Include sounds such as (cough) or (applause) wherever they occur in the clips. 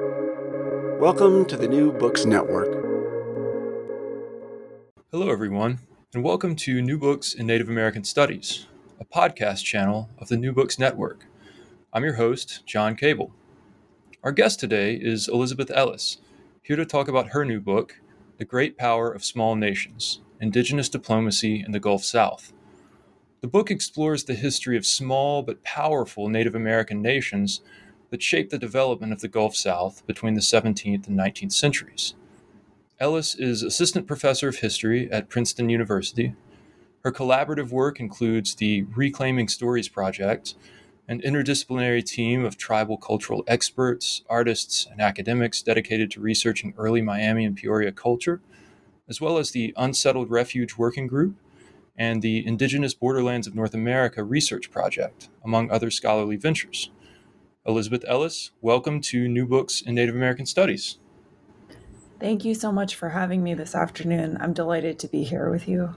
Welcome to the New Books Network. Hello, everyone, and welcome to New Books in Native American Studies, a podcast channel of the New Books Network. I'm your host, John Cable. Our guest today is Elizabeth Ellis, here to talk about her new book, The Great Power of Small Nations Indigenous Diplomacy in the Gulf South. The book explores the history of small but powerful Native American nations that shaped the development of the Gulf South between the 17th and 19th centuries. Ellis is assistant professor of history at Princeton University. Her collaborative work includes the Reclaiming Stories Project, an interdisciplinary team of tribal cultural experts, artists, and academics dedicated to researching early Miami and Peoria culture, as well as the Unsettled Refuge Working Group and the Indigenous Borderlands of North America Research Project, among other scholarly ventures. Elizabeth Ellis, welcome to New Books in Native American Studies. Thank you so much for having me this afternoon. I'm delighted to be here with you.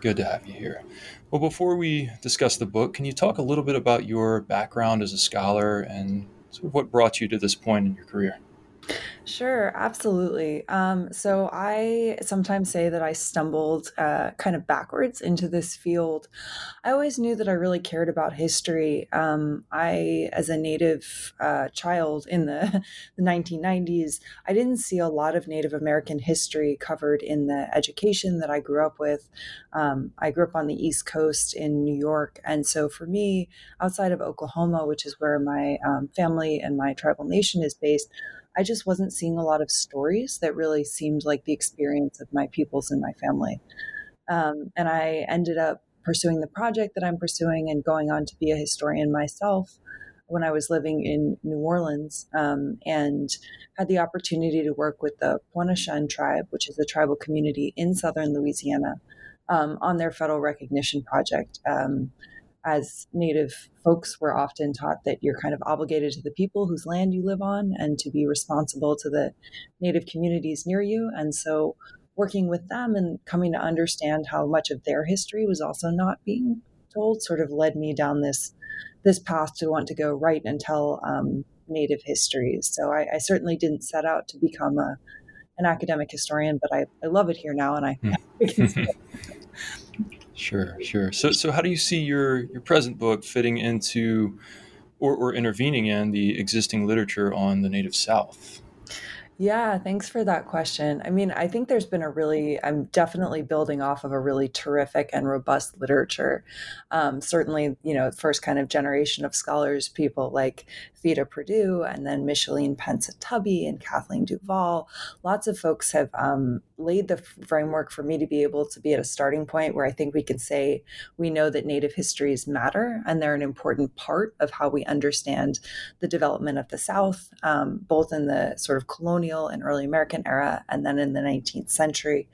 Good to have you here. Well, before we discuss the book, can you talk a little bit about your background as a scholar and sort of what brought you to this point in your career? Sure, absolutely. Um, so I sometimes say that I stumbled uh, kind of backwards into this field. I always knew that I really cared about history. Um, I, as a Native uh, child in the, (laughs) the 1990s, I didn't see a lot of Native American history covered in the education that I grew up with. Um, I grew up on the East Coast in New York. And so for me, outside of Oklahoma, which is where my um, family and my tribal nation is based, I just wasn't seeing a lot of stories that really seemed like the experience of my pupils and my family. Um, and I ended up pursuing the project that I'm pursuing and going on to be a historian myself when I was living in New Orleans um, and had the opportunity to work with the Pointe-au-Chien tribe, which is a tribal community in southern Louisiana, um, on their federal recognition project. Um, as Native folks, we're often taught that you're kind of obligated to the people whose land you live on and to be responsible to the Native communities near you. And so, working with them and coming to understand how much of their history was also not being told sort of led me down this this path to want to go write and tell um, Native histories. So I, I, certainly didn't set out to become a an academic historian, but I, I love it here now, and I. Hmm. (laughs) (laughs) Sure, sure. So, so how do you see your your present book fitting into, or, or intervening in the existing literature on the Native South? Yeah, thanks for that question. I mean, I think there's been a really, I'm definitely building off of a really terrific and robust literature. Um, certainly, you know, first kind of generation of scholars, people like Theda Perdue and then Michelene Pesantubbee and Kathleen Duval. Lots of folks have um, laid the framework for me to be able to be at a starting point where I think we can say we know that Native histories matter and they're an important part of how we understand the development of the South, um, both in the sort of colonial and early American era, and then in the 19th century.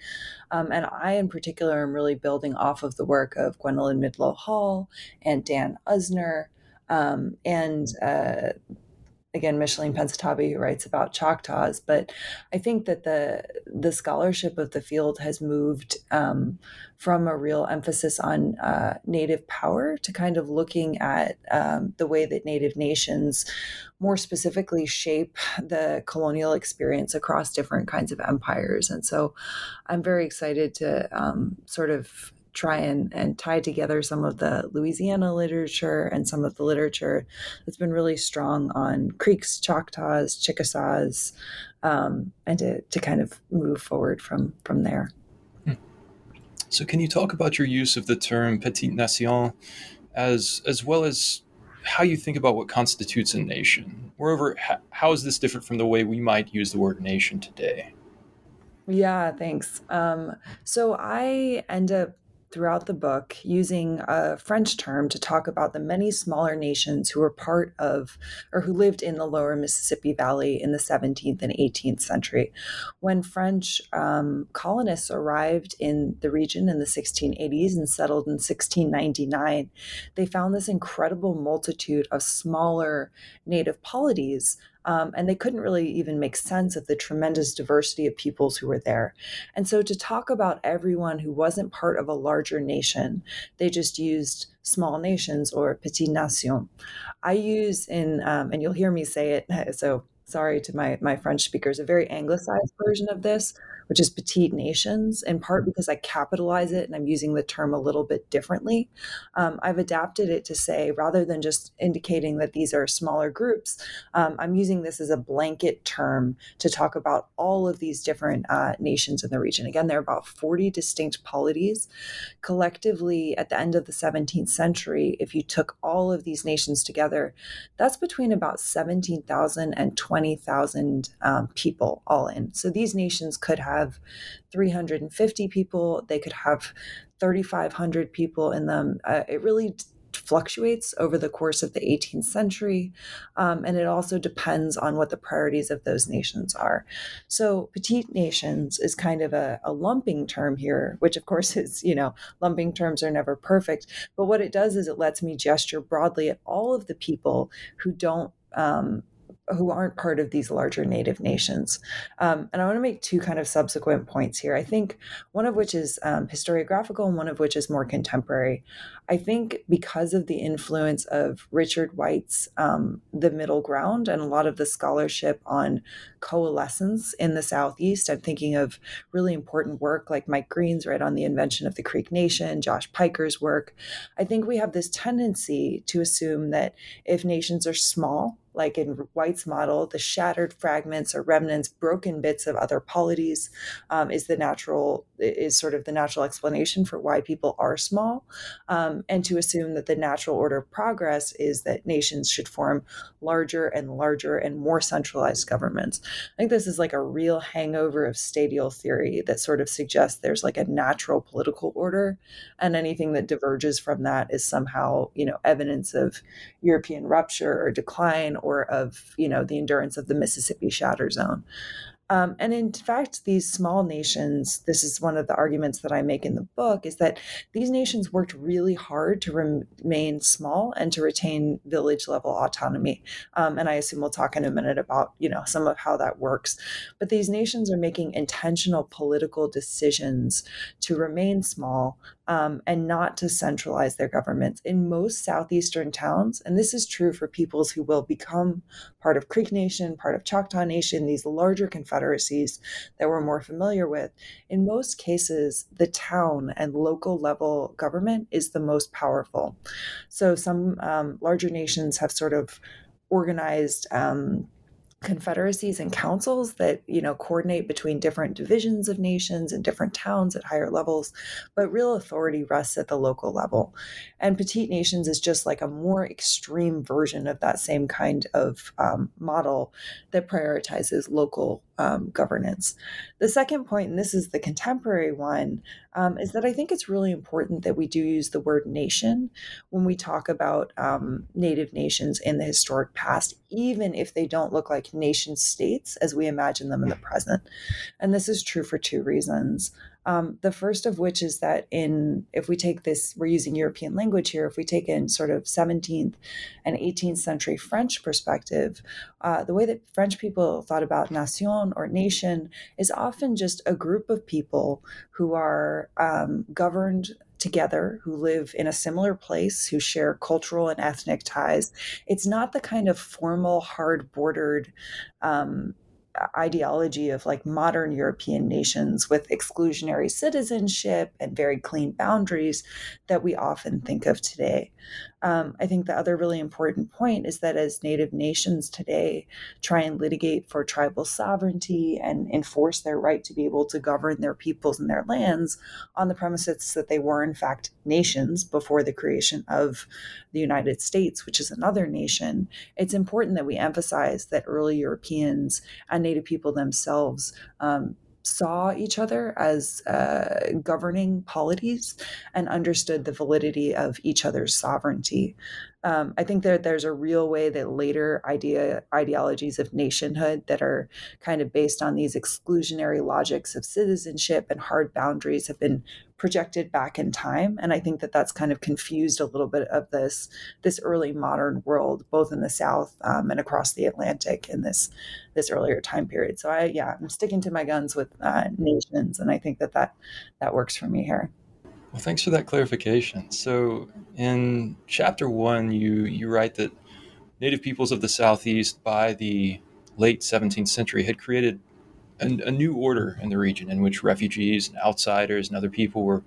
Um, and I, in particular, am really building off of the work of Gwendolyn Midlo Hall and Dan Usner. Um, and uh, again Michelene Pesantubbee who writes about Choctaws, but I think that the the scholarship of the field has moved um, from a real emphasis on uh, Native power to kind of looking at um, the way that Native nations, more specifically, shape the colonial experience across different kinds of empires, and so I'm very excited to um, sort of try and, and tie together some of the Louisiana literature and some of the literature that's been really strong on Creeks, Choctaws, Chickasaws, um, and to, to kind of move forward from, from there. So, can you talk about your use of the term petite nation as, as well as how you think about what constitutes a nation? Moreover, how is this different from the way we might use the word nation today? Yeah, thanks. Um, so I end up throughout the book using a French term to talk about the many smaller nations who were part of or who lived in the lower Mississippi Valley in the 17th and 18th century. When French um, colonists arrived in the region in the 1680s and settled in 1699, they found this incredible multitude of smaller native polities um, and they couldn't really even make sense of the tremendous diversity of peoples who were there. And so to talk about everyone who wasn't part of a larger nation, they just used small nations or petit nation. I use in, um, and you'll hear me say it, (laughs) so sorry to my my French speakers, a very anglicized version of this, which is petite nations, in part because I capitalize it and I'm using the term a little bit differently. Um, I've adapted it to say rather than just indicating that these are smaller groups, um, I'm using this as a blanket term to talk about all of these different uh, nations in the region. Again, there are about 40 distinct polities. Collectively, at the end of the 17th century, if you took all of these nations together, that's between about 17,000 and 20,000 um, people all in. So these nations could have 350 people, they could have 3,500 people in them. Uh, it really fluctuates over the course of the 18th century, um, and it also depends on what the priorities of those nations are. So, petite nations is kind of a, a lumping term here, which of course (laughs) is, you know, lumping terms are never perfect. But what it does is it lets me gesture broadly at all of the people who don't um, who aren't part of these larger native nations. Um, and I want to make two kind of subsequent points here. I think one of which is um, historiographical and one of which is more contemporary. I think because of the influence of Richard White's um, The Middle Ground and a lot of the scholarship on coalescence in the Southeast, I'm thinking of really important work like Mike Green's right on the invention of the Creek Nation, Josh Piker's work. I think we have this tendency to assume that if nations are small, like in White's model, the shattered fragments or remnants, broken bits of other polities, um, is the natural is sort of the natural explanation for why people are small, um, and to assume that the natural order of progress is that nations should form larger and larger and more centralized governments. I think this is like a real hangover of stadial theory that sort of suggests there's like a natural political order, and anything that diverges from that is somehow you know evidence of European rupture or decline or of you know the endurance of the Mississippi shatter zone. Um, and in fact, these small nations, this is one of the arguments that I make in the book, is that these nations worked really hard to remain small and to retain village level autonomy. Um, and I assume we'll talk in a minute about, you know, some of how that works. But these nations are making intentional political decisions to remain small um, and not to centralize their governments. In most southeastern towns, and this is true for peoples who will become part of Creek Nation, part of Choctaw Nation, these larger confederacies that we're more familiar with, in most cases, the town and local level government is the most powerful. So some um, larger nations have sort of organized. Um, confederacies and councils that you know coordinate between different divisions of nations and different towns at higher levels but real authority rests at the local level. And petite nations is just like a more extreme version of that same kind of um, model that prioritizes local um, governance. The second point, and this is the contemporary one, um, is that I think it's really important that we do use the word nation when we talk about um, Native nations in the historic past, even if they don't look like nation states as we imagine them in the present. And this is true for two reasons. Um, the first of which is that in if we take this, we're using European language here. If we take in sort of 17th and 18th century French perspective, uh, the way that French people thought about nation or nation is often just a group of people who are um, governed together who live in a similar place, who share cultural and ethnic ties. It's not the kind of formal, hard bordered um, ideology of like modern European nations with exclusionary citizenship and very clean boundaries that we often think of today. Um, I think the other really important point is that as Native nations today try and litigate for tribal sovereignty and enforce their right to be able to govern their peoples and their lands on the premises that they were, in fact, nations before the creation of the United States, which is another nation, it's important that we emphasize that early Europeans and Native people themselves um, saw each other as uh, governing polities and understood the validity of each other's sovereignty. Um, I think that there's a real way that later idea ideologies of nationhood that are kind of based on these exclusionary logics of citizenship and hard boundaries have been projected back in time. And i think that that's kind of confused a little bit of this this early modern world both in the south um, and across the atlantic in this this earlier time period. So i yeah i'm sticking to my guns with uh, nations and i think that that that works for me here. Well thanks for that clarification. So in chapter one you you write that native peoples of the southeast by the late 17th century had created a, a, new order in the region in which refugees and outsiders and other people were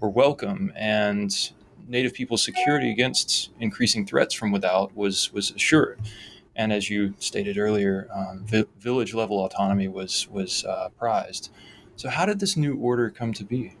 were welcome. And native people's security against increasing threats from without was was assured. And as you stated earlier um, vi- village level autonomy was was uh, prized. So how did this new order come to be?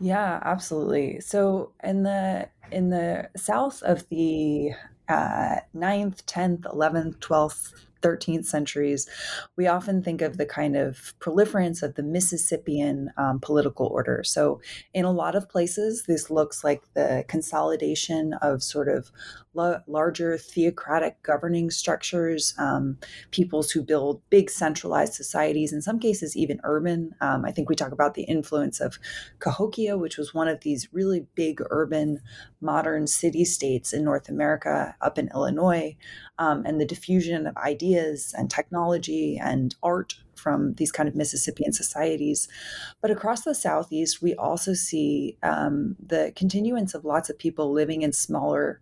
Yeah absolutely. So in the in the south of the uh, 9th 10th 11th 12th 13th centuries, we often think of the kind of proliferance of the Mississippian um, political order. So, in a lot of places, this looks like the consolidation of sort of larger theocratic governing structures, um, peoples who build big centralized societies, in some cases, even urban. Um, I think we talk about the influence of Cahokia, which was one of these really big urban modern city states in North America up in Illinois, um, and the diffusion of ideas and technology and art from these kind of Mississippian societies. But across the Southeast, we also see um, the continuance of lots of people living in smaller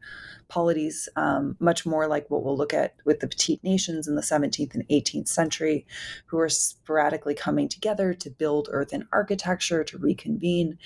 polities, um, much more like what we'll look at with the petite nations in the 17th and 18th century, who are sporadically coming together to build earthen architecture, to reconvene.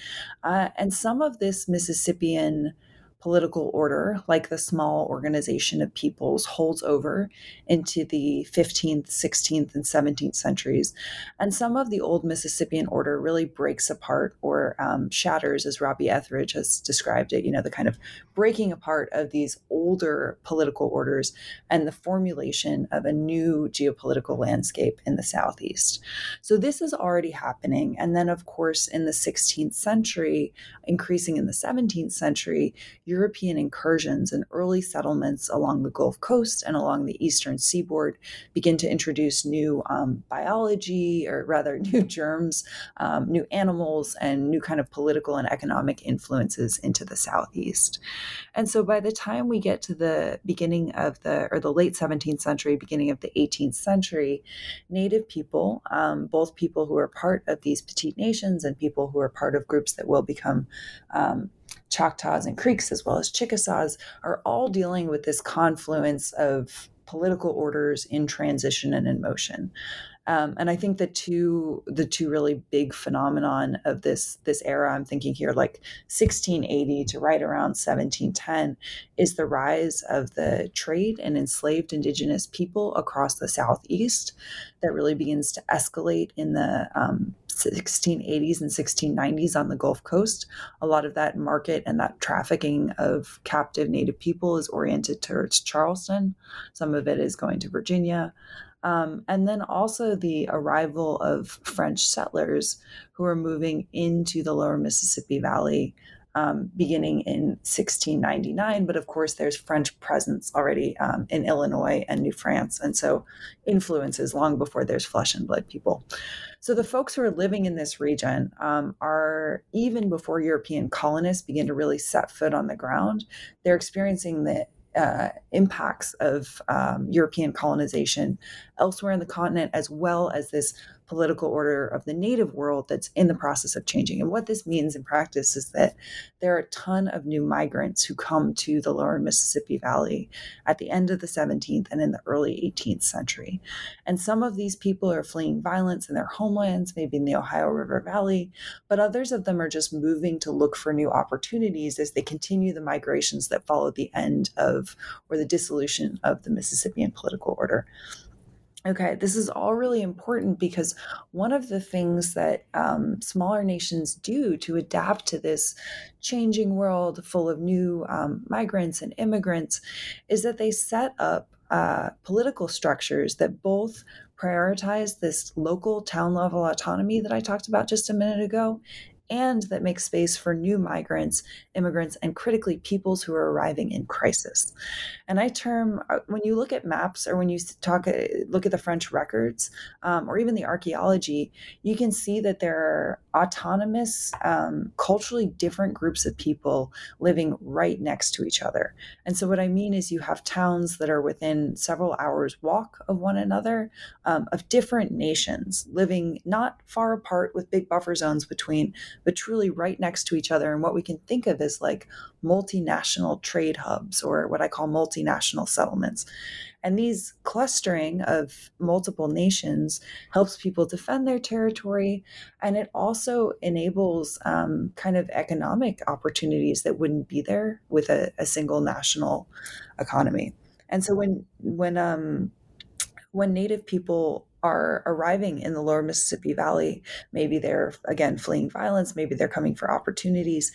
Uh, and some of this Mississippian political order, like the small organization of peoples, holds over into the 15th, 16th, and 17th centuries. And some of the old Mississippian order really breaks apart or um, shatters, as Robbie Ethridge has described it, you know, the kind of breaking apart of these older political orders and the formulation of a new geopolitical landscape in the Southeast. So this is already happening. And then, of course, in the 16th century, increasing in the 17th century, European incursions and early settlements along the Gulf Coast and along the eastern seaboard begin to introduce new um, biology, or rather, (laughs) new germs, um, new animals, and new kind of political and economic influences into the southeast. And so, by the time we get to the beginning of the or the late 17th century, beginning of the 18th century, Native people, um, both people who are part of these petite nations and people who are part of groups that will become um, Choctaws and Creeks, as well as Chickasaws, are all dealing with this confluence of political orders in transition and in motion. Um, and I think the two the two really big phenomenon of this this era, I'm thinking here like 1680 to right around 1710, is the rise of the trade and enslaved indigenous people across the southeast that really begins to escalate in the um, 1680s and 1690s on the Gulf Coast. A lot of that market and that trafficking of captive Native people is oriented towards Charleston. Some of it is going to Virginia. Um, and then also the arrival of French settlers who are moving into the lower Mississippi Valley um, beginning in 1699. But of course, there's French presence already um, in Illinois and New France. And so influences long before there's flesh and blood people. So the folks who are living in this region um, are, even before European colonists begin to really set foot on the ground, they're experiencing the uh, impacts of um, European colonization elsewhere in the continent, as well as this political order of the native world that's in the process of changing. And what this means in practice is that there are a ton of new migrants who come to the lower Mississippi Valley at the end of the 17th and in the early 18th century. And some of these people are fleeing violence in their homelands, maybe in the Ohio River Valley, but others of them are just moving to look for new opportunities as they continue the migrations that followed the end of or the dissolution of the Mississippian political order. Okay, this is all really important because one of the things that um, smaller nations do to adapt to this changing world full of new um, migrants and immigrants is that they set up uh, political structures that both prioritize this local town level autonomy that I talked about just a minute ago and that makes space for new migrants, immigrants, and critically peoples who are arriving in crisis. And I term uh, when you look at maps or when you talk uh, look at the French records um, or even the archaeology, you can see that there are autonomous, um, culturally different groups of people living right next to each other. And so what I mean is you have towns that are within several hours walk of one another um, of different nations living not far apart with big buffer zones between but truly right next to each other and what we can think of as like multinational trade hubs or what I call multinational settlements. And these clustering of multiple nations helps people defend their territory. And it also enables um, kind of economic opportunities that wouldn't be there with a, a single national economy. And so when, when, um, when Native people are arriving in the lower Mississippi Valley. Maybe they're, again, fleeing violence. Maybe they're coming for opportunities.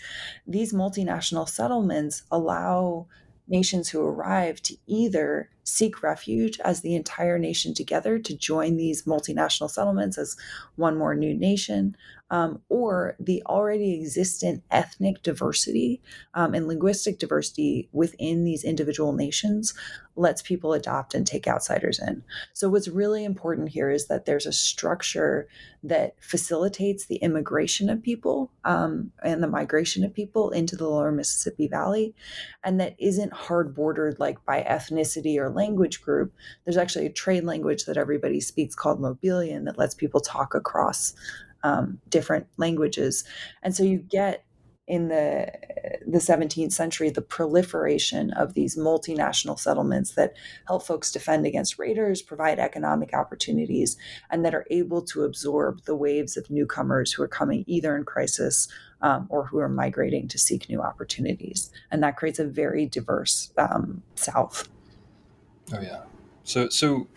These multinational settlements allow nations who arrive to either seek refuge as the entire nation together to join these multinational settlements as one more new nation, um, or the already existent ethnic diversity um, and linguistic diversity within these individual nations lets people adopt and take outsiders in. So, what's really important here is that there's a structure that facilitates the immigration of people um, and the migration of people into the lower Mississippi Valley, and that isn't hard bordered like by ethnicity or language group. There's actually a trade language that everybody speaks called Mobilian that lets people talk across um, different languages. And so you get in the the 17th century the proliferation of these multinational settlements that help folks defend against raiders provide economic opportunities and that are able to absorb the waves of newcomers who are coming either in crisis um, or who are migrating to seek new opportunities. And that creates a very diverse um, south. Oh yeah. So so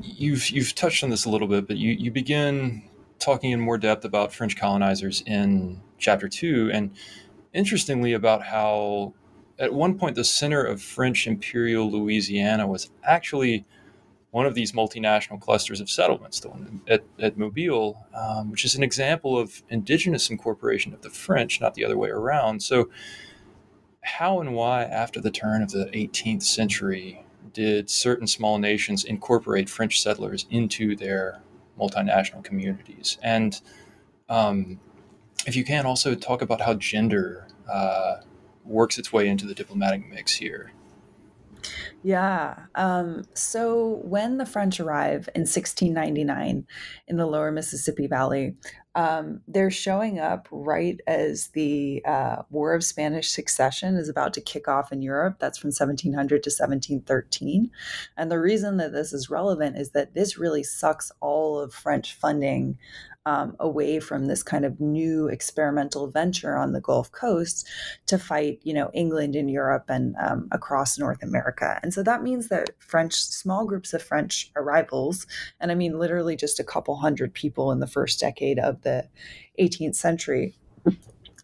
you've you've touched on this a little bit but you you begin talking in more depth about French colonizers in chapter two, and interestingly, about how at one point the center of French imperial Louisiana was actually one of these multinational clusters of settlements, the one at, at Mobile, um, which is an example of indigenous incorporation of the French, not the other way around. So, how and why, after the turn of the 18th century, did certain small nations incorporate French settlers into their multinational communities. And um, if you can, also talk about how gender uh, works its way into the diplomatic mix here. Yeah. Um, so when the French arrive in 1699 in the lower Mississippi Valley, um, they're showing up right as the uh, War of Spanish Succession is about to kick off in Europe. That's from 1700 to 1713. And the reason that this is relevant is that this really sucks all of French funding um, away from this kind of new experimental venture on the Gulf Coast to fight, you know, England and Europe and um, across North America. And so that means that French, small groups of French arrivals, and I mean literally just a couple hundred people in the first decade of the 18th century,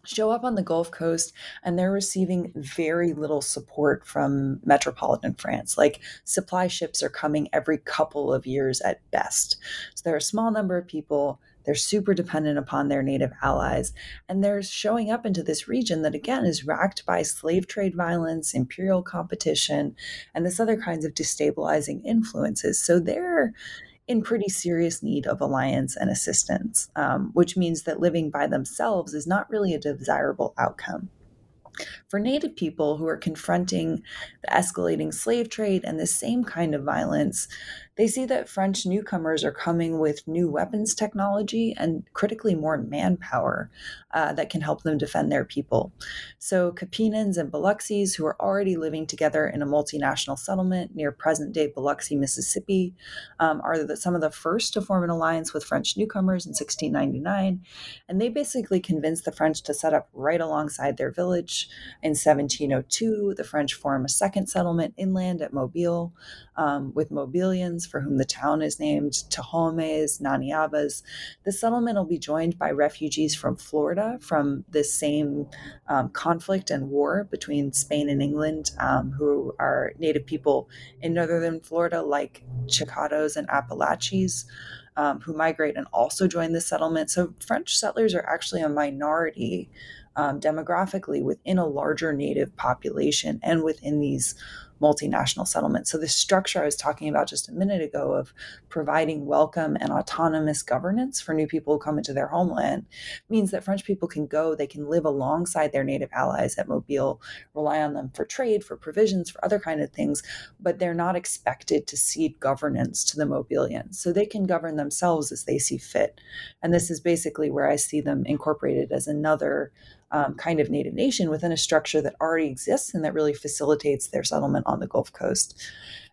show up on the Gulf Coast and they're receiving very little support from metropolitan France. Like supply ships are coming every couple of years at best. So there are a small number of people they're super dependent upon their native allies. And they're showing up into this region that, again, is racked by slave trade violence, imperial competition, and this other kinds of destabilizing influences. So they're in pretty serious need of alliance and assistance, um, which means that living by themselves is not really a desirable outcome. For Native people who are confronting the escalating slave trade and the same kind of violence, they see that French newcomers are coming with new weapons technology and critically more manpower uh, that can help them defend their people. So, Capinans and Biloxis, who are already living together in a multinational settlement near present day Biloxi, Mississippi, um, are the, some of the first to form an alliance with French newcomers in 1699. And they basically convinced the French to set up right alongside their village. In 1702, the French form a second settlement inland at Mobile um, with Mobilians for whom the town is named, Tahomes, Naniabas. The settlement will be joined by refugees from Florida from this same um, conflict and war between Spain and England, um, who are native people in northern Florida, like Chicados and Appalachians. Um, who migrate and also join the settlement. So French settlers are actually a minority um, demographically within a larger native population and within these multinational settlement. So, the structure I was talking about just a minute ago of providing welcome and autonomous governance for new people who come into their homeland means that French people can go, they can live alongside their native allies at Mobile, rely on them for trade, for provisions, for other kind of things, but they're not expected to cede governance to the Mobilians. So, they can govern themselves as they see fit. And this is basically where I see them incorporated as another um, kind of native nation within a structure that already exists and that really facilitates their settlement on the Gulf Coast.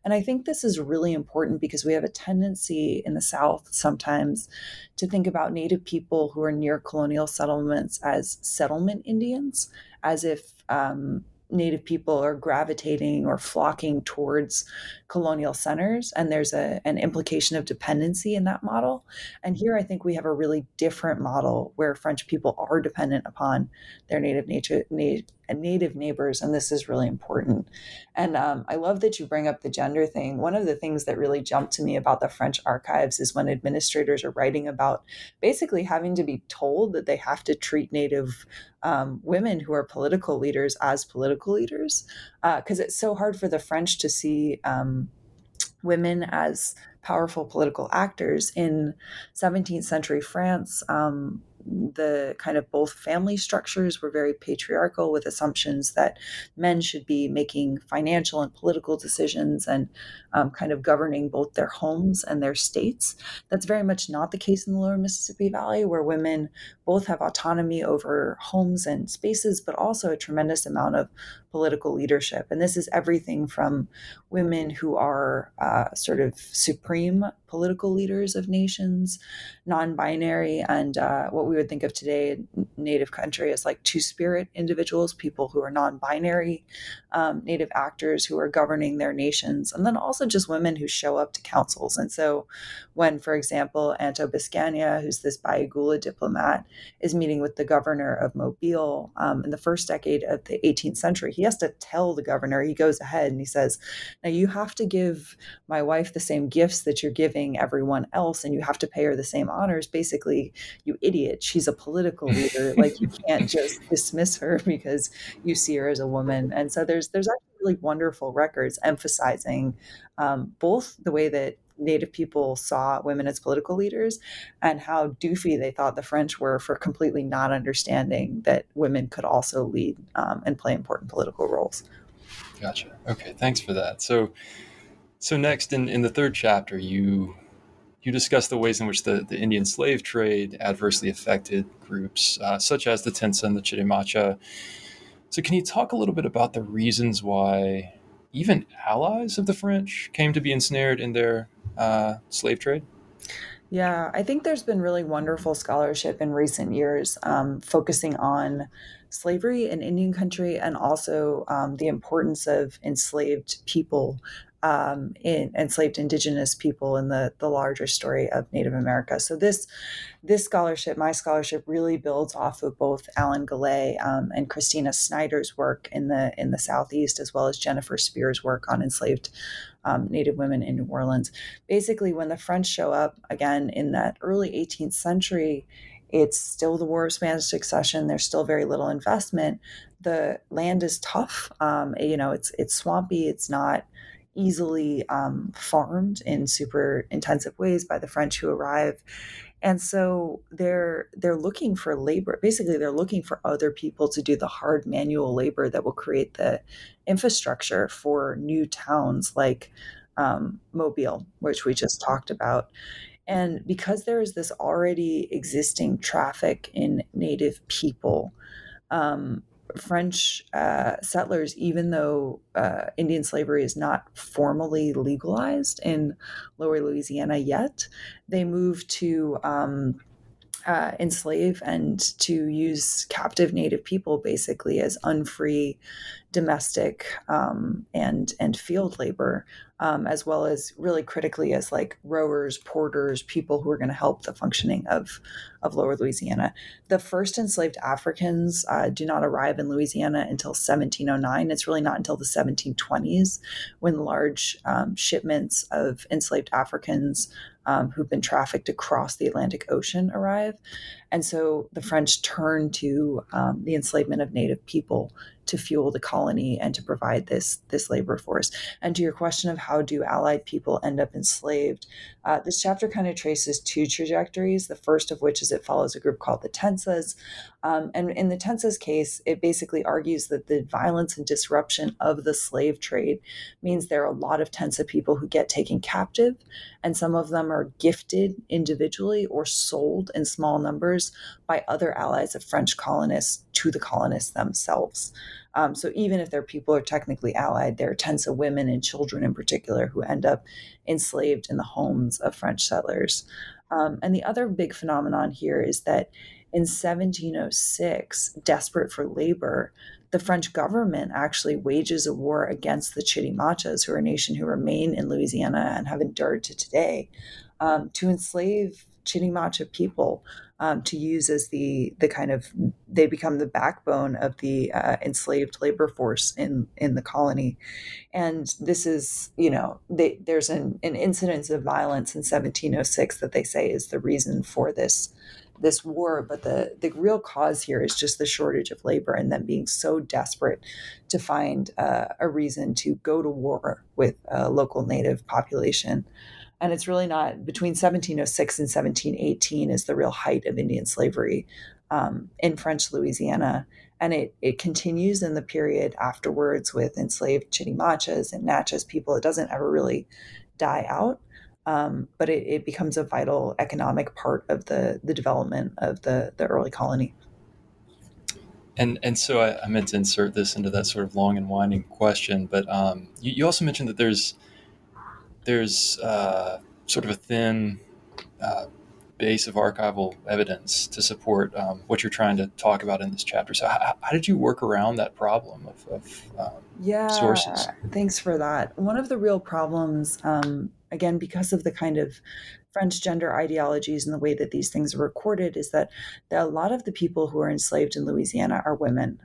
And I think this is really important because we have a tendency in the South sometimes to think about Native people who are near colonial settlements as settlement Indians, as if um, Native people are gravitating or flocking towards colonial centers, and there's a, an implication of dependency in that model. And here, I think we have a really different model where French people are dependent upon their native nature, native, native neighbors, and this is really important. And um, I love that you bring up the gender thing. One of the things that really jumped to me about the French archives is when administrators are writing about basically having to be told that they have to treat Native um, women who are political leaders as political leaders, because uh, it's so hard for the French to see. Um, women as powerful political actors in 17th century France. Um, the kind of both family structures were very patriarchal with assumptions that men should be making financial and political decisions and um, kind of governing both their homes and their states. That's very much not the case in the lower Mississippi Valley, where women both have autonomy over homes and spaces, but also a tremendous amount of political leadership. And this is everything from women who are uh, sort of supreme political leaders of nations, non binary, and uh, what we would think of today in Native country as like two spirit individuals, people who are non binary um, Native actors who are governing their nations, and then also just women who show up to councils. And so, when, for example, Anto Biscania, who's this Bayogoula diplomat, is meeting with the governor of Mobile um, in the first decade of the 18th century, he has to tell the governor, he goes ahead and he says, Now you have to give my wife the same gifts that you're giving everyone else, and you have to pay her the same honors. Basically, you idiot. She's a political (laughs) leader. like you can't just dismiss her (laughs) because you see her as a woman. And so there's there's actually really wonderful records emphasizing um, both the way that Native people saw women as political leaders and how doofy they thought the French were for completely not understanding that women could also lead um, and play important political roles. Gotcha. Okay, thanks for that. So, so next in, in the third chapter, you you discuss the ways in which the, the Indian slave trade adversely affected groups uh, such as the Tensa and the Chitimacha. So, can you talk a little bit about the reasons why even allies of the French came to be ensnared in their uh, slave trade? Yeah, I think there's been really wonderful scholarship in recent years um, focusing on slavery in Indian country and also um, the importance of enslaved people um, in enslaved indigenous people in the the larger story of Native America. So this this scholarship, my scholarship, really builds off of both Alan Gallay um, and Christina Snyder's work in the in the Southeast, as well as Jennifer Spear's work on enslaved um, Native women in New Orleans. Basically, when the French show up again in that early 18th century, it's still the War of Spanish Succession. There's still very little investment. The land is tough. Um, you know, it's it's swampy. It's not easily um, farmed in super intensive ways by the French who arrive. And so they're they're looking for labor. Basically, they're looking for other people to do the hard manual labor that will create the infrastructure for new towns like um, Mobile, which we just talked about. And because there is this already existing traffic in Native people, um, French uh, settlers, even though uh, Indian slavery is not formally legalized in lower Louisiana yet, they moved to um, uh, enslave and to use captive Native people basically as unfree domestic um, and and field labor, um, as well as really critically as like rowers, porters, people who are going to help the functioning of of Lower Louisiana. The first enslaved Africans uh, do not arrive in Louisiana until 1709. It's really not until the 1720s when large um, shipments of enslaved Africans um, who've been trafficked across the Atlantic Ocean arrive. And so the French turn to um, the enslavement of Native people to fuel the colony and to provide this this labor force. And to your question of how do Allied people end up enslaved, uh, this chapter kind of traces two trajectories. The first of which is it follows a group called the Tensas, um, and in the Tensas case, it basically argues that the violence and disruption of the slave trade means there are a lot of Tensa people who get taken captive, and some of them are gifted individually or sold in small numbers by other allies of French colonists to the colonists themselves. Um, so even if their people are technically allied, there are tens of women and children in particular who end up enslaved in the homes of French settlers. Um, and the other big phenomenon here is that in 1706, desperate for labor, the French government actually wages a war against the Chitimachas, who are a nation who remain in Louisiana and have endured to today, um, to enslave Chitimacha people um, to use as the the kind of they become the backbone of the uh, enslaved labor force in in the colony, and this is you know they, there's an, an incidence of violence in 1706 that they say is the reason for this this war, but the the real cause here is just the shortage of labor and them being so desperate to find uh, a reason to go to war with a local native population. And it's really not between 1706 and 1718 is the real height of Indian slavery um, in French Louisiana. And it, it continues in the period afterwards with enslaved Chitimachas and Natchez people. It doesn't ever really die out um, but it, it, becomes a vital economic part of the the development of the the early colony. And and so I, I meant to insert this into that sort of long and winding question, but um, you, you, also mentioned that there's there's uh, sort of a thin uh, base of archival evidence to support um, what you're trying to talk about in this chapter. So how, how did you work around that problem of, of um, yeah, sources? Thanks for that. One of the real problems um, again, because of the kind of French gender ideologies and the way that these things are recorded, is that, that a lot of the people who are enslaved in Louisiana are women.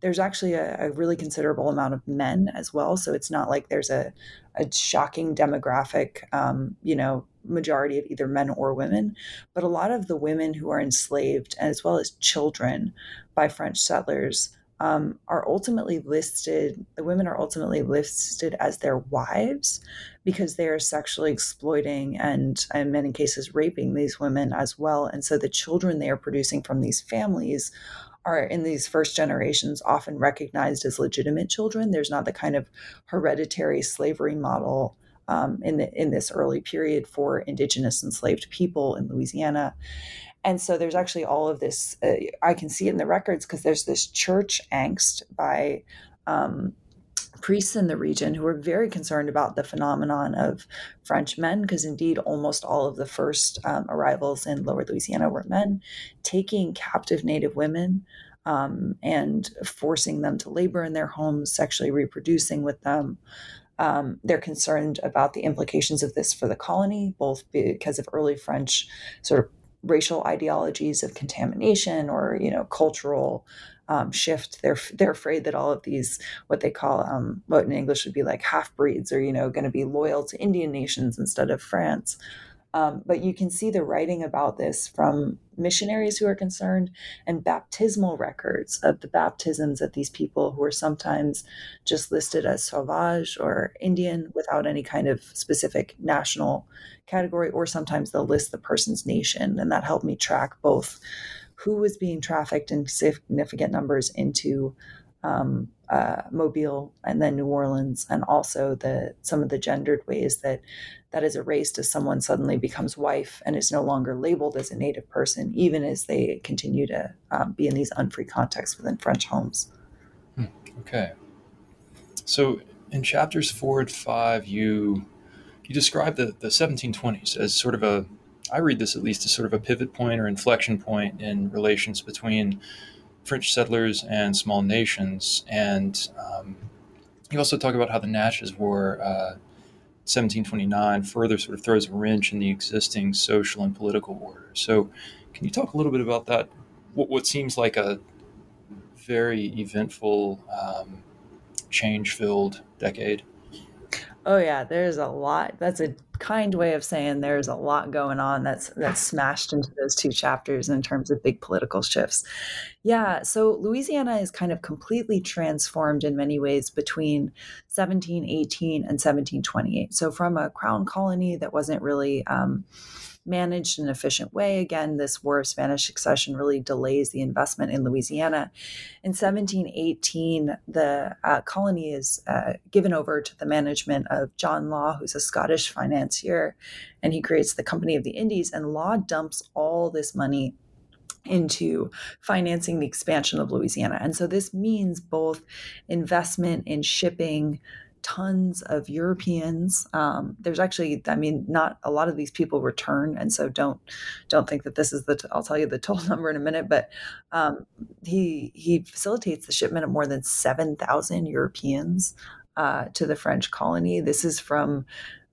There's actually a, a, really considerable amount of men as well. So it's not like there's a, a shocking demographic, um, you know, majority of either men or women. But a lot of the women who are enslaved, as well as children by French settlers, um, are ultimately listed, the women are ultimately listed as their wives because they are sexually exploiting and, in many cases, raping these women as well. And so the children they are producing from these families are in these first generations often recognized as legitimate children. There's not the kind of hereditary slavery model um, in the in this early period for indigenous enslaved people in Louisiana. And so there's actually all of this. Uh, I can see it in the records because there's this church angst by um, priests in the region who were very concerned about the phenomenon of French men, because indeed almost all of the first um, arrivals in Lower Louisiana were men taking captive Native women. Um, and forcing them to labor in their homes, sexually reproducing with them. Um, they're concerned about the implications of this for the colony, both because of early French sort of racial ideologies of contamination or you know cultural um, shift. They're they're afraid that all of these what they call um, what in English would be like half breeds are you know going to be loyal to Indian nations instead of France. Um, but you can see the writing about this from missionaries who are concerned and baptismal records of the baptisms of these people who are sometimes just listed as sauvage or Indian without any kind of specific national category, or sometimes they'll list the person's nation. And that helped me track both who was being trafficked in significant numbers into um, uh, Mobile and then New Orleans, and also the some of the gendered ways that that is erased as someone suddenly becomes wife and is no longer labeled as a Native person, even as they continue to um, be in these unfree contexts within French homes. Hmm, okay, so in chapters four and five, you you describe the the 1720s as sort of a I read this at least as sort of a pivot point or inflection point in relations between French settlers and small nations. And um, you also talk about how the Natchez War, uh, 1729, further sort of throws a wrench in the existing social and political order. So, can you talk a little bit about that? What, what seems like a very eventful, um, change filled decade? Oh, yeah, there's a lot. That's a kind way of saying there's a lot going on that's that's smashed into those two chapters in terms of big political shifts. Yeah, so Louisiana is kind of completely transformed in many ways between 1718 and 1728. So from a crown colony that wasn't really um, managed in an efficient way. Again, this War of Spanish Succession really delays the investment in Louisiana. In 1718, the uh, colony is uh, given over to the management of John Law, who's a Scottish financier, and he creates the Company of the Indies. And Law dumps all this money into financing the expansion of Louisiana. And so this means both investment in shipping, tons of Europeans. Um, there's actually, I mean, not a lot of these people return, and so don't don't think that this is the. I'll tell you the (laughs) total number in a minute, but um, he he facilitates the shipment of more than seven thousand Europeans uh, to the French colony. This is from.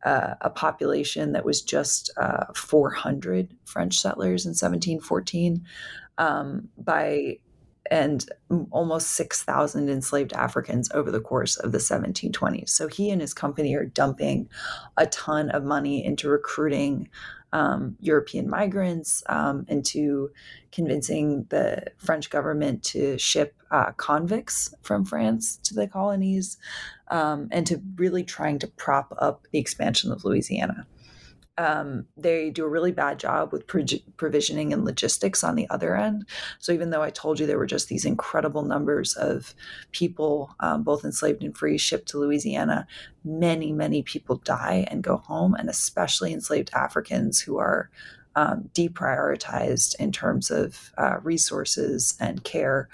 Uh, a population that was just uh, 400 French settlers in 1714. Um, by and almost 6,000 enslaved Africans over the course of the 1720s. So he and his company are dumping a ton of money into recruiting um, European migrants, um, into convincing the French government to ship uh, convicts from France to the colonies, um, and to really trying to prop up the expansion of Louisiana um, they do a really bad job with pro- provisioning and logistics on the other end. So even though I told you there were just these incredible numbers of people, um, both enslaved and free, shipped to Louisiana, many, many people die and go home, and especially enslaved Africans who are um, deprioritized in terms of uh, resources and care.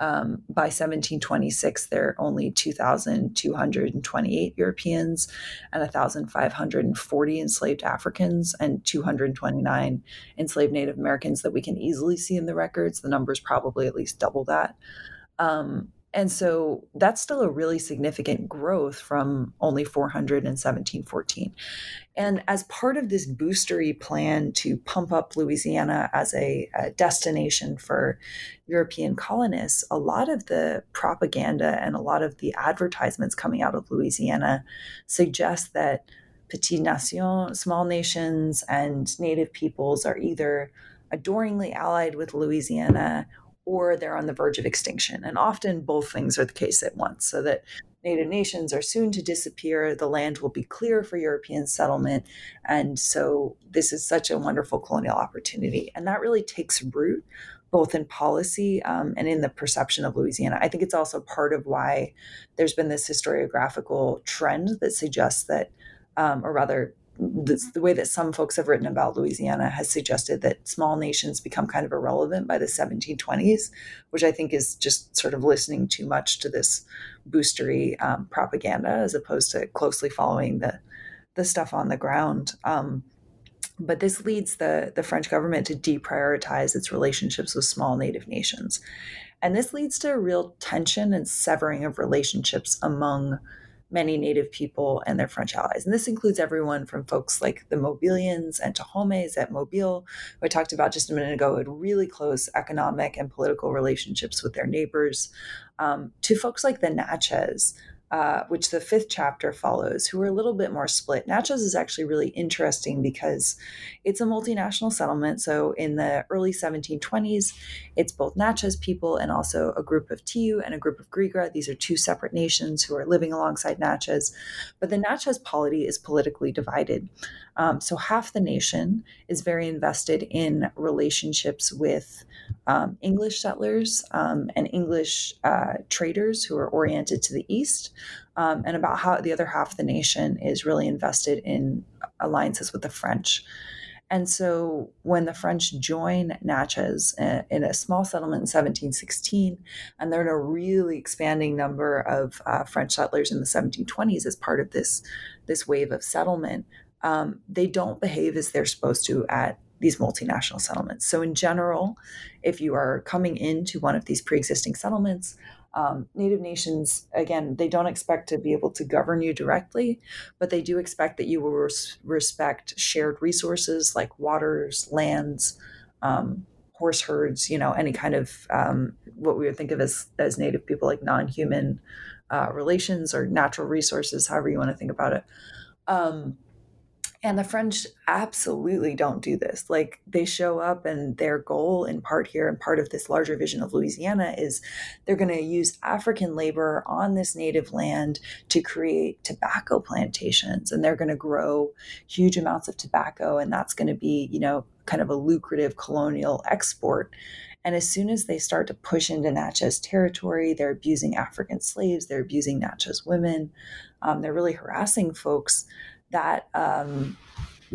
Um, by 1726, there are only 2,228 Europeans and 1,540 enslaved Africans and 229 enslaved Native Americans that we can easily see in the records. The numbers probably at least double that. Um, and so that's still a really significant growth from only 400 in 1714. And as part of this boostery plan to pump up Louisiana as a, a, destination for European colonists, a lot of the propaganda and a lot of the advertisements coming out of Louisiana suggest that petit nation, small nations, and native peoples are either adoringly allied with Louisiana or they're on the verge of extinction. And often both things are the case at once, so that native nations are soon to disappear, the land will be clear for European settlement. And so this is such a wonderful colonial opportunity. And that really takes root both in policy um, and in the perception of Louisiana. I think it's also part of why there's been this historiographical trend that suggests that, um, or rather, the, the, way that some folks have written about Louisiana has suggested that small nations become kind of irrelevant by the 1720s, which I think is just sort of listening too much to this boostery um, propaganda as opposed to closely following the the stuff on the ground. Um, but this leads the the French government to deprioritize its relationships with small native nations, and this leads to a real tension and severing of relationships among many Native people and their French allies. And this includes everyone from folks like the Mobilians and Tohomes at Mobile, who I talked about just a minute ago, had really close economic and political relationships with their neighbors, um, to folks like the Natchez, uh, which the fifth chapter follows, who are a little bit more split. Natchez is actually really interesting because it's a multinational settlement. So in the early 1720s, it's both Natchez people and also a group of Tioux and a group of Grigra. These are two separate nations who are living alongside Natchez. But the Natchez polity is politically divided. Um, so half the nation is very invested in relationships with um, English settlers um, and English uh, traders who are oriented to the east, um, and about how the other half of the nation is really invested in alliances with the French. And so when the French join Natchez uh, in a small settlement in 1716, and there are a really expanding number of uh, French settlers in the 1720s as part of this, this wave of settlement, um, they don't behave as they're supposed to at these multinational settlements. So, in general, if you are coming into one of these pre existing settlements, um, Native nations, again, they don't expect to be able to govern you directly, but they do expect that you will res- respect shared resources like waters, lands, um, horse herds, you know, any kind of um, what we would think of as, as Native people, like non human uh, relations or natural resources, however you want to think about it. And the French absolutely don't do this. Like they show up, and their goal, in part here, and part of this larger vision of Louisiana, is they're going to use African labor on this native land to create tobacco plantations. And they're going to grow huge amounts of tobacco. And that's going to be, you know, kind of a lucrative colonial export. And as soon as they start to push into Natchez territory, they're abusing African slaves, they're abusing Natchez women, um, they're really harassing folks that um,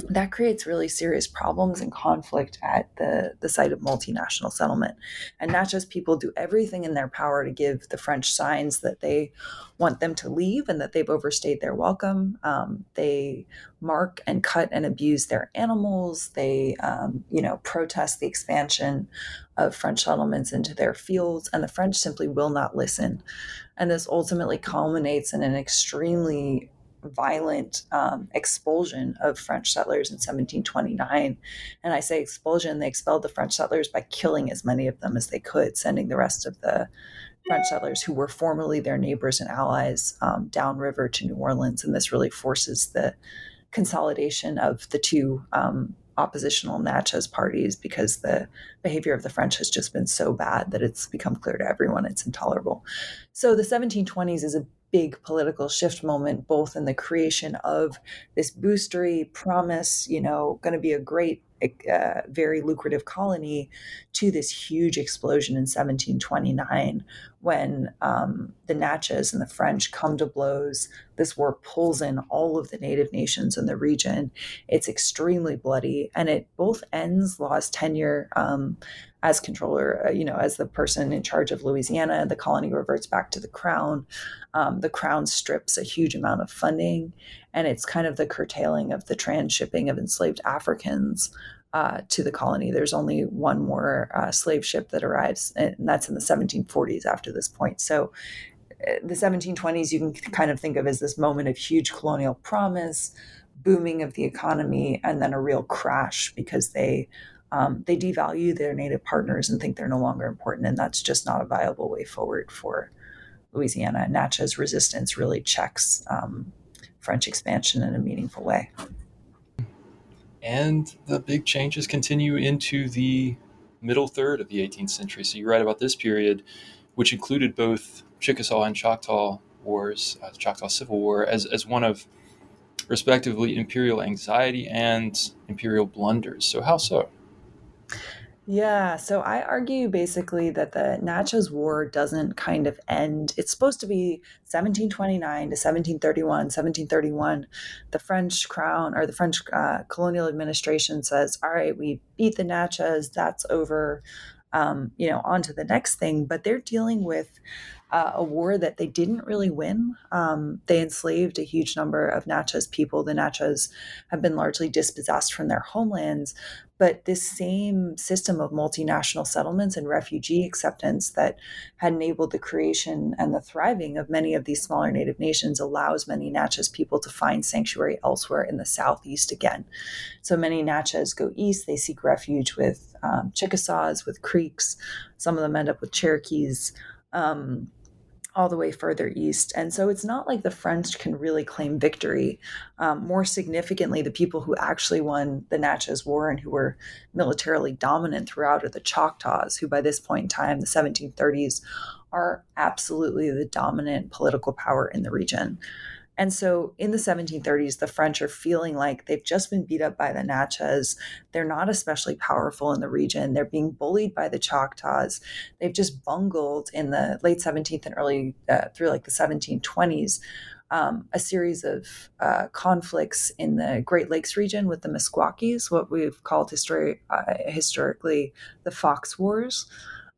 that creates really serious problems and conflict at the, the site of multinational settlement. And Natchez people do everything in their power to give the French signs that they want them to leave and that they've overstayed their welcome. Um, they mark and cut and abuse their animals. They, um, you know, protest the expansion of French settlements into their fields, and the French simply will not listen. And this ultimately culminates in an extremely violent um, expulsion of French settlers in 1729. And I say expulsion, they expelled the French settlers by killing as many of them as they could, sending the rest of the French settlers who were formerly their neighbors and allies um, downriver to New Orleans. And this really forces the consolidation of the two um, oppositional Natchez parties because the behavior of the French has just been so bad that it's become clear to everyone it's intolerable. So the 1720s is a big political shift moment, both in the creation of this boostery promise, you know, going to be a great, uh, very lucrative colony, to this huge explosion in 1729 when um, the Natchez and the French come to blows. This war pulls in all of the native nations in the region. It's extremely bloody, and it both ends Law's tenure um, as controller, uh, you know, as the person in charge of Louisiana. The colony reverts back to the crown. Um, the crown strips a huge amount of funding, and it's kind of the curtailing of the transshipping of enslaved Africans uh, to the colony. There's only one more uh, slave ship that arrives, and that's in the 1740s after this point. So uh, the 1720s you can kind of think of as this moment of huge colonial promise, booming of the economy, and then a real crash because they um, they devalue their native partners and think they're no longer important, and that's just not a viable way forward for Louisiana. Natchez resistance really checks um, French expansion in a meaningful way. And the big changes continue into the middle third of the 18th century. So you write about this period, which included both Chickasaw and Choctaw Wars, uh, Choctaw Civil War, as, as one of respectively imperial anxiety and imperial blunders. So, how so? Yeah, so I argue basically that the Natchez War doesn't kind of end. It's supposed to be 1729 to 1731. 1731, the French crown or the French uh, colonial administration says, "All right, we beat the Natchez. That's over. Um, you know, on to the next thing." But they're dealing with uh, a war that they didn't really win. Um, they enslaved a huge number of Natchez people. The Natchez have been largely dispossessed from their homelands, but this same system of multinational settlements and refugee acceptance that had enabled the creation and the thriving of many of these smaller native nations allows many Natchez people to find sanctuary elsewhere in the southeast again. So many Natchez go east, they seek refuge with um, Chickasaws, with Creeks. Some of them end up with Cherokees. Um, all the way further east. And so it's not like the French can really claim victory. Um, more significantly, the people who actually won the Natchez War and who were militarily dominant throughout are the Choctaws, who by this point in time, the 1730s, are absolutely the dominant political power in the region. And so in the 1730s, the French are feeling like they've just been beat up by the Natchez. They're not especially powerful in the region. They're being bullied by the Choctaws. They've just bungled in the late 17th and early uh, through like the 1720s. Um, a series of uh, conflicts in the Great Lakes region with the Meskwakis, what we've called uh, historically the Fox Wars.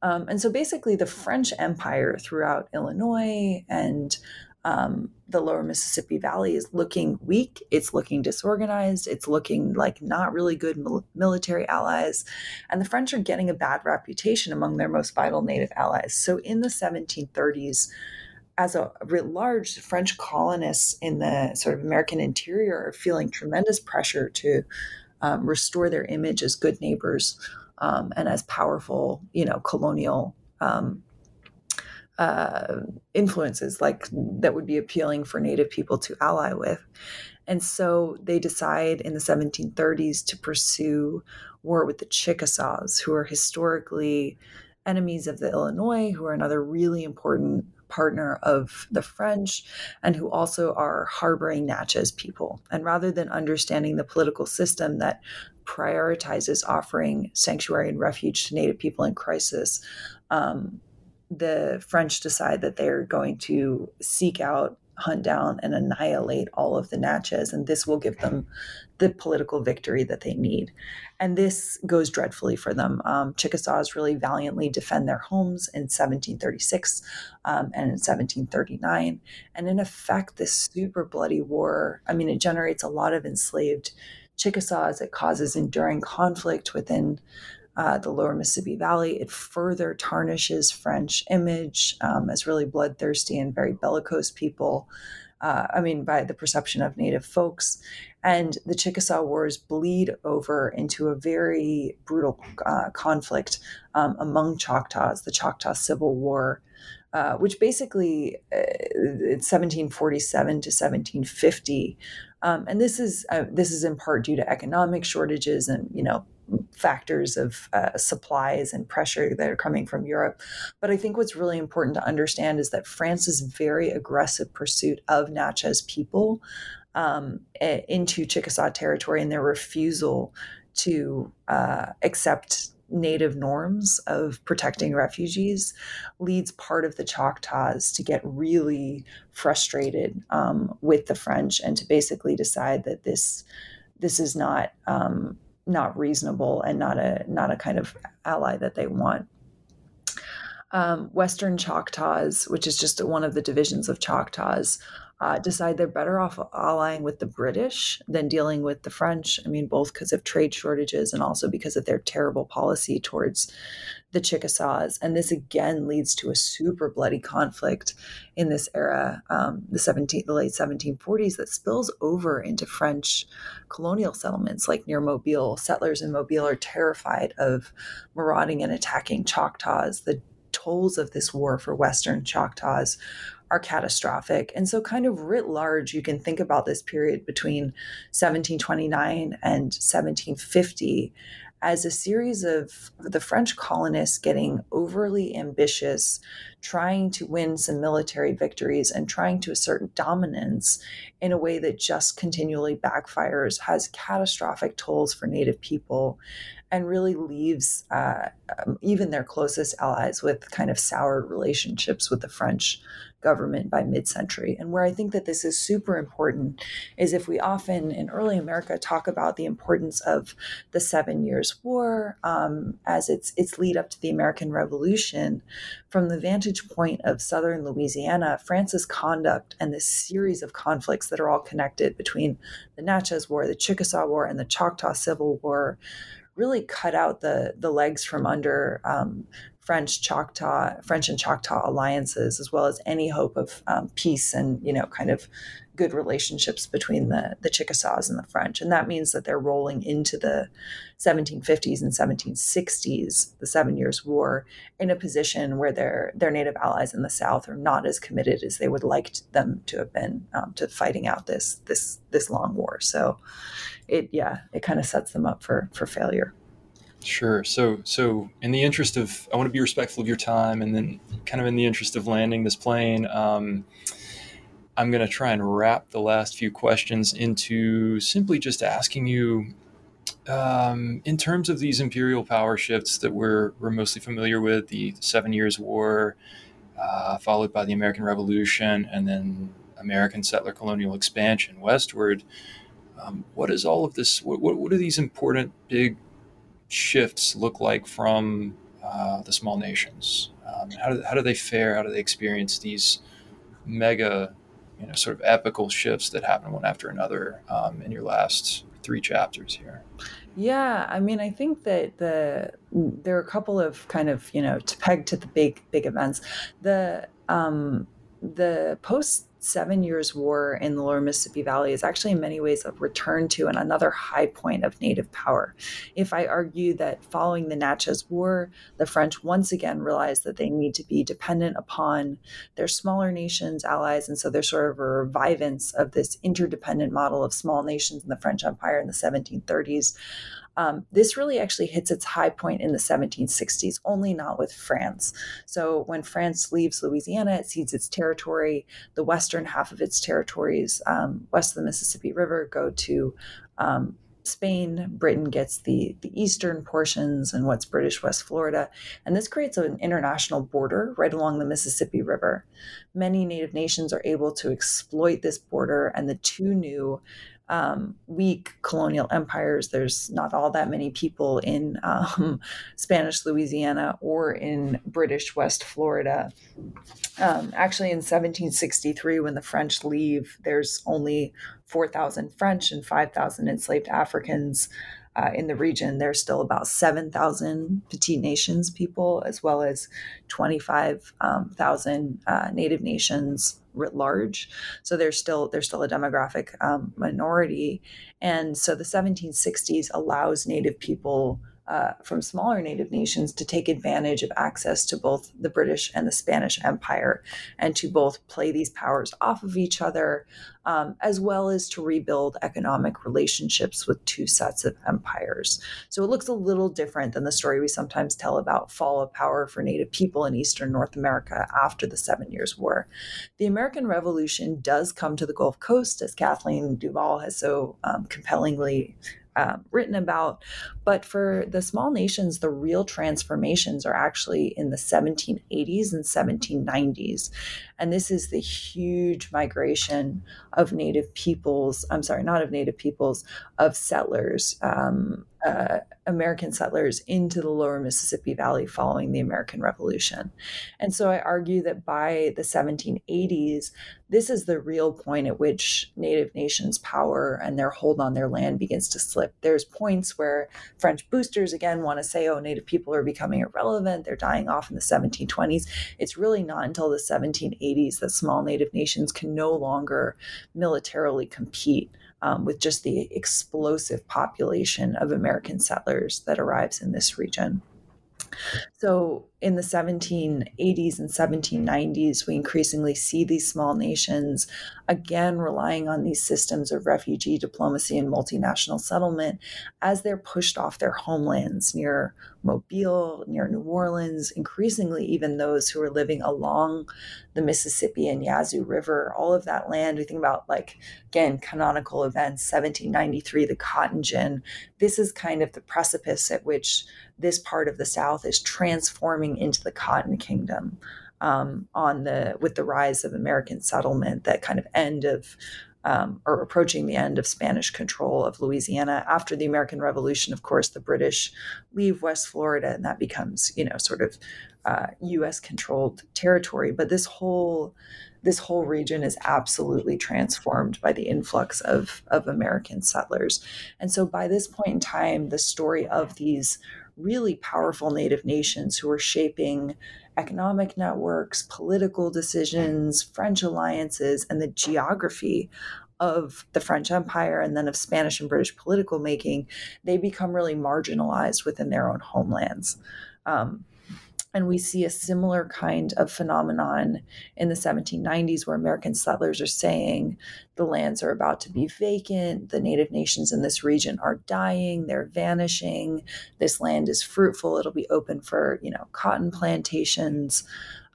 Um, and so basically, the French Empire throughout Illinois and um, the lower Mississippi Valley is looking weak. It's looking disorganized. It's looking like not really good mil- military allies. And the French are getting a bad reputation among their most vital native allies. So in the 1730s, as a large French colonists in the sort of American interior are feeling tremendous pressure to um, restore their image as good neighbors um, and as powerful, you know, colonial um, uh, influences like that would be appealing for native people to ally with and so they decide in the 1730s to pursue war with the Chickasaws, who are historically enemies of the Illinois, who are another really important partner of the French and who also are harboring Natchez people. And rather than understanding the political system that prioritizes offering sanctuary and refuge to Native people in crisis, um, the French decide that they're going to seek out hunt down and annihilate all of the Natchez, and this will give them the political victory that they need. And this goes dreadfully for them. Um, Chickasaws really valiantly defend their homes in 1736 um, and in 1739. And in effect, this super bloody war, I mean, it generates a lot of enslaved Chickasaws. It causes enduring conflict within uh, the lower Mississippi Valley. It further tarnishes French image um, as really bloodthirsty and very bellicose people. Uh, I mean, by the perception of Native folks. And the Chickasaw Wars bleed over into a very brutal uh, conflict um, among Choctaws, the Choctaw Civil War. Uh, which basically uh, 1747 to 1750 um, and this is uh, this is in part due to economic shortages and you know factors of uh, supplies and pressure that are coming from Europe. But I think what's really important to understand is that France's very aggressive pursuit of Natchez people um, into Chickasaw territory and their refusal to uh, accept native norms of protecting refugees leads part of the Choctaws to get really frustrated um, with the French and to basically decide that this this is not um, not reasonable and not a not a kind of ally that they want. Um, Western Choctaws, which is just one of the divisions of Choctaws, uh, decide they're better off allying with the British than dealing with the French. I mean, both because of trade shortages and also because of their terrible policy towards the Chickasaws. And this again leads to a super bloody conflict in this era, um, the 17, the late 1740s, that spills over into French colonial settlements like near Mobile. Settlers in Mobile are terrified of marauding and attacking Choctaws. The tolls of this war for Western Choctaws are catastrophic. And so, kind of writ large, you can think about this period between 1729 and 1750 as a series of the French colonists getting overly ambitious, trying to win some military victories and trying to assert dominance in a way that just continually backfires, has catastrophic tolls for Native people, and really leaves uh, um, even their closest allies with kind of soured relationships with the French government by mid-century. And where i think that this is super important is if we often in early america talk about the importance of the seven years war um, as its its lead up to the american revolution from the vantage point of southern louisiana france's conduct and this series of conflicts that are all connected between the natchez war the chickasaw war and the choctaw civil war really cut out the the legs from under um, French Choctaw, French and Choctaw alliances, as well as any hope of um, peace and you know kind of good relationships between the the Chickasaws and the French, and that means that they're rolling into the 1750s and 1760s, the Seven Years' War, in a position where their their native allies in the South are not as committed as they would like them to have been um, to fighting out this this this long war. So, it yeah, it kind of sets them up for for failure. Sure. So, so in the interest of, I want to be respectful of your time, and then kind of in the interest of landing this plane, um, I'm going to try and wrap the last few questions into simply just asking you, um, in terms of these imperial power shifts that we're we're mostly familiar with, the Seven Years' War, uh, followed by the American Revolution, and then American settler colonial expansion westward. Um, what is all of this? What, what, what are these important big shifts look like from uh, the small nations? Um, how, do, how do they fare? How do they experience these mega, you know, sort of epical shifts that happen one after another um, in your last three chapters here? Yeah, I mean, I think that the there are a couple of kind of you know to peg to the big big events. The um, the post Seven Years' War in the lower Mississippi Valley is actually, in many ways, a return to and another high point of Native power. If I argue that following the Natchez War, the French once again realized that they need to be dependent upon their smaller nations, allies, and so there's sort of a revivance of this interdependent model of small nations in the French Empire in the 1730s. Um, this really actually hits its high point in the 1760s, only not with France. So when France leaves Louisiana, it cedes its territory. The western half of its territories, um, west of the Mississippi River, go to um, Spain. Britain gets the, the eastern portions and what's British West Florida. And this creates an international border right along the Mississippi River. Many native nations are able to exploit this border, and the two new um, weak colonial empires. There's not all that many people in um, (laughs) Spanish Louisiana or in British West Florida. Um, actually, in 1763, when the French leave, there's only 4,000 French and 5,000 enslaved Africans. Uh, in the region, there's still about 7,000 Petite Nations people, as well as 25,000 uh, Native Nations writ large. So there's still there's still a demographic um, minority, and so the 1760s allows Native people uh, from smaller native nations to take advantage of access to both the British and the Spanish Empire and to both play these powers off of each other, um, as well as to rebuild economic relationships with two sets of empires. So it looks a little different than the story we sometimes tell about fall of power for native people in Eastern North America after the Seven Years' War. The American Revolution does come to the Gulf Coast, as Kathleen DuVal has so um, compellingly um, written about. But for the small nations, the real transformations are actually in the 1780s and 1790s. And this is the huge migration of Native peoples, I'm sorry, not of Native peoples, of settlers, um, uh, American settlers into the lower Mississippi Valley following the American Revolution. And so I argue that by the 1780s, this is the real point at which Native nations' power and their hold on their land begins to slip. There's points where French boosters again want to say, oh, Native people are becoming irrelevant, they're dying off in the 1720s. It's really not until the 1780s that small Native nations can no longer militarily compete um, with just the explosive population of American settlers that arrives in this region. So in the 1780s and 1790s, we increasingly see these small nations again relying on these systems of refugee diplomacy and multinational settlement as they're pushed off their homelands near Mobile, near New Orleans, increasingly even those who are living along the Mississippi and Yazoo River, all of that land. We think about, like, again, canonical events, 1793, the cotton gin. This is kind of the precipice at which this part of the South is transforming into the Cotton Kingdom um, on the with the rise of American settlement, that kind of end of um, or approaching the end of Spanish control of Louisiana. After the American Revolution, of course, the British leave West Florida, and that becomes you know sort of uh, U.S. controlled territory. But this whole this whole region is absolutely transformed by the influx of, of American settlers. And so by this point in time, the story of these really powerful Native nations who are shaping economic networks, political decisions, French alliances, and the geography of the French Empire and then of Spanish and British political making, they become really marginalized within their own homelands. Um, and we see a similar kind of phenomenon in the 1790s where American settlers are saying the lands are about to be vacant, the native nations in this region are dying, they're vanishing, this land is fruitful, it'll be open for, you know, cotton plantations.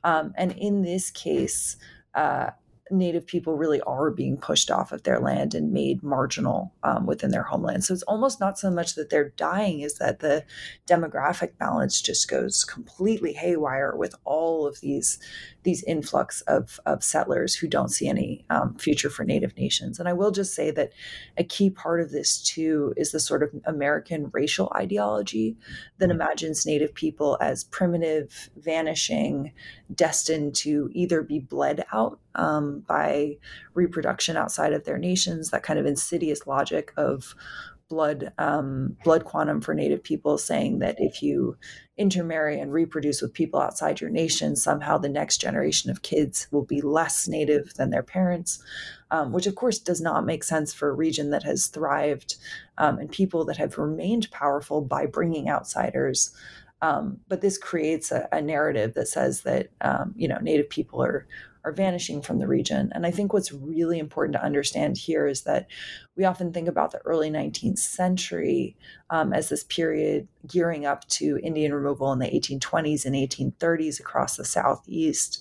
Um, and in this case, uh, Native people really are being pushed off of their land and made marginal um, within their homeland. So it's almost not so much that they're dying, is that the demographic balance just goes completely haywire with all of these these influx of, of settlers who don't see any um, future for Native nations. And I will just say that a key part of this too is the sort of American racial ideology that mm-hmm. imagines Native people as primitive, vanishing, destined to either be bled out um, by reproduction outside of their nations, that kind of insidious logic of blood um, blood quantum for Native people, saying that if you intermarry and reproduce with people outside your nation, somehow the next generation of kids will be less Native than their parents, um, which of course does not make sense for a region that has thrived um, and people that have remained powerful by bringing outsiders. Um, but this creates a, a, narrative that says that um, you know Native people are are vanishing from the region. And I think what's really important to understand here is that we often think about the early 19th century um, as this period gearing up to Indian removal in the 1820s and 1830s across the Southeast.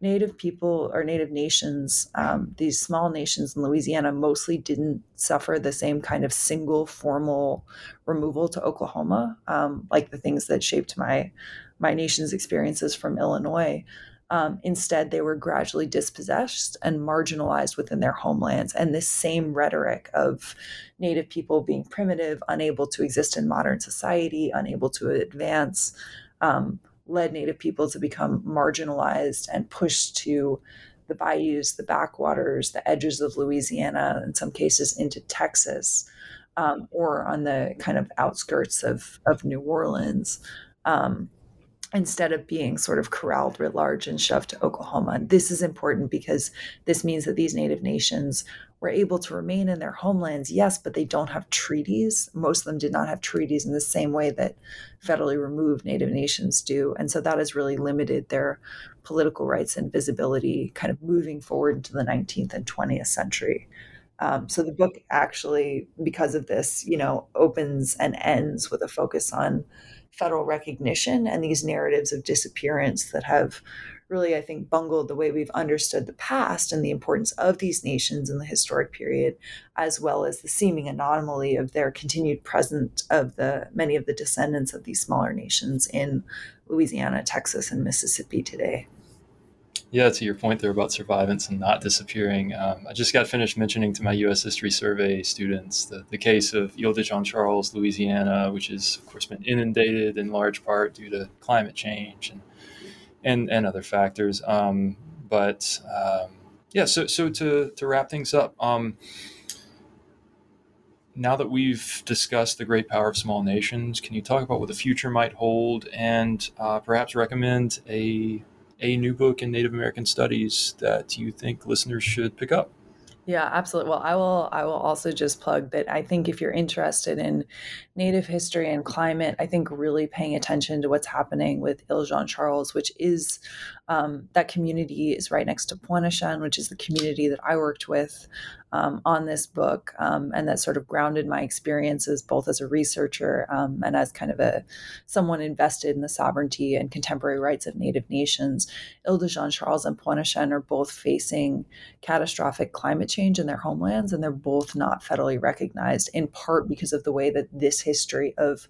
Native people or Native nations, um, these small nations in Louisiana, mostly didn't suffer the same kind of single formal removal to Oklahoma, um, like the things that shaped my my nation's experiences from Illinois. Um, instead, they were gradually dispossessed and marginalized within their homelands. And this same rhetoric of Native people being primitive, unable to exist in modern society, unable to advance, um, led Native people to become marginalized and pushed to the bayous, the backwaters, the edges of Louisiana, in some cases into Texas, um, or on the kind of outskirts of, of New Orleans. Um, instead of being sort of corralled writ large and shoved to Oklahoma. And this is important because this means that these Native nations were able to remain in their homelands, yes, but they don't have treaties. Most of them did not have treaties in the same way that federally removed Native nations do. And so that has really limited their political rights and visibility kind of moving forward into the 19th and 20th century. Um, so the book actually, because of this, you know, opens and ends with a focus on federal recognition and these narratives of disappearance that have really, I think, bungled the way we've understood the past and the importance of these nations in the historic period, as well as the seeming anomaly of their continued presence of the many of the descendants of these smaller nations in Louisiana, Texas, and Mississippi today. Yeah, to your point there about survivance and not disappearing, um, I just got finished mentioning to my U.S. History Survey students the, the case of Ile de Jean Charles, Louisiana, which has, of course, been inundated in large part due to climate change and and, and other factors. Um, but um, yeah, so so to to wrap things up, um, now that we've discussed the great power of small nations, can you talk about what the future might hold and uh, perhaps recommend a a new book in Native American studies that you think listeners should pick up? Yeah, absolutely. Well, I will I will also just plug that I think if you're interested in native history and climate, I think really paying attention to what's happening with Ile Jean Charles, which is um, that community is right next to Pointe-au-Chien, which is the community that I worked with um, on this book, um, and that sort of grounded my experiences both as a researcher um, and as kind of a someone invested in the sovereignty and contemporary rights of Native nations. Ile de Jean Charles and Pointe-au-Chien are both facing catastrophic climate change in their homelands, and they're both not federally recognized, in part because of the way that this history of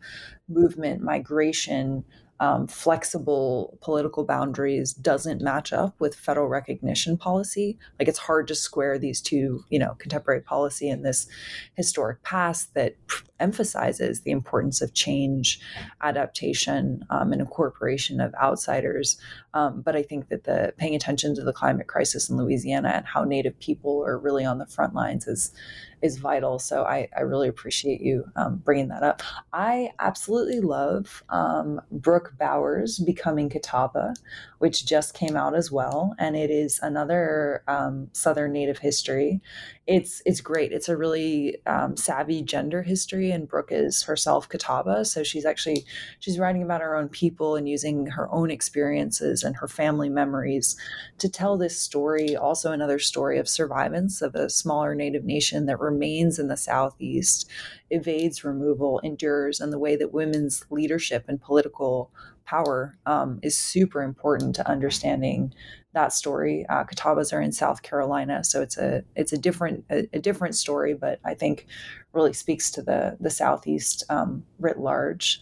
movement, migration, um, flexible political boundaries doesn't match up with federal recognition policy. Like it's hard to square these two, you know, contemporary policy and this historic past that emphasizes the importance of change, adaptation, um, and incorporation of outsiders. Um, but I think that the paying attention to the climate crisis in Louisiana and how Native people are really on the front lines is is vital. So I, I really appreciate you um, bringing that up. I absolutely love um, Brooke Bauer's becoming Catawba, which just came out as well, and it is another um, Southern Native history. It's it's great. It's a really um, savvy gender history, and Brooke is herself Catawba, so she's actually she's writing about her own people and using her own experiences and her family memories to tell this story. Also, another story of survivance of a smaller Native nation that remains in the southeast, evades removal, endures, and the way that women's leadership and political power um, is super important to understanding that story. Uh, Catawbas are in South Carolina, so it's a it's a different a, a different story, but I think really speaks to the the Southeast um, writ large.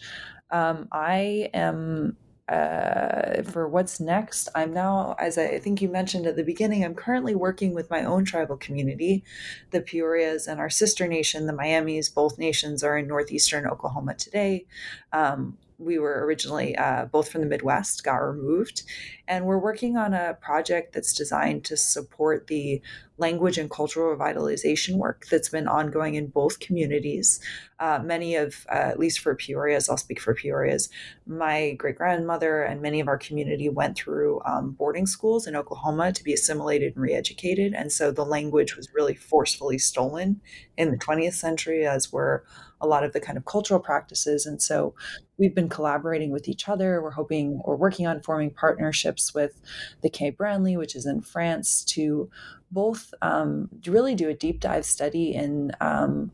Um, I am uh, for what's next, I'm now, as I think you mentioned at the beginning, I'm currently working with my own tribal community, the Peorias, and our sister nation, the Miamis. Both nations are in northeastern Oklahoma today. Um, we were originally uh, both from the Midwest, got removed. And we're working on a project that's designed to support the language and cultural revitalization work that's been ongoing in both communities. Uh, many of, uh, at least for Peoria's, I'll speak for Peoria's, my great grandmother and many of our community went through um, boarding schools in Oklahoma to be assimilated and re educated. And so the language was really forcefully stolen in the 20th century, as were a lot of the kind of cultural practices. And so we've been collaborating with each other. We're hoping or working on forming partnerships with the Quai Branly, which is in France, to both um, really do a deep dive study in um,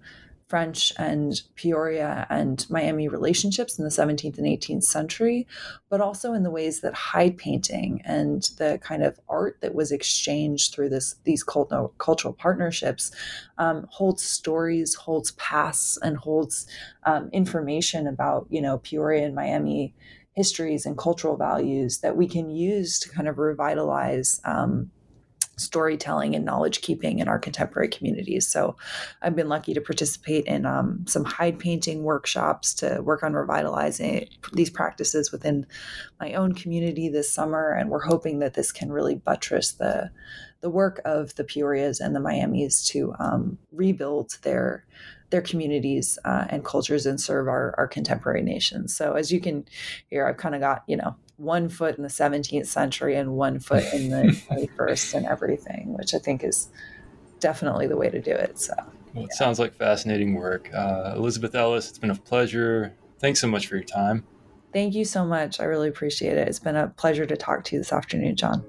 French and Peoria and Miami relationships in the 17th and 18th century, but also in the ways that hide painting and the kind of art that was exchanged through this these cultural partnerships um, holds stories, holds pasts, and holds um, information about you know Peoria and Miami histories and cultural values that we can use to kind of revitalize. Um, storytelling and knowledge keeping in our contemporary communities. So I've been lucky to participate in um, some hide painting workshops to work on revitalizing these practices within my own community this summer. And we're hoping that this can really buttress the the work of the Peorias and the Miamis to um, rebuild their their communities uh, and cultures and serve our, our contemporary nations. So as you can hear, I've kind of got, you know, one foot in the 17th century and one foot in the (laughs) 21st and everything, which I think is definitely the way to do it. So, well, it yeah. sounds like fascinating work. Uh, Elizabeth Ellis, it's been a pleasure. Thanks so much for your time. Thank you so much. I really appreciate it. It's been a pleasure to talk to you this afternoon, John.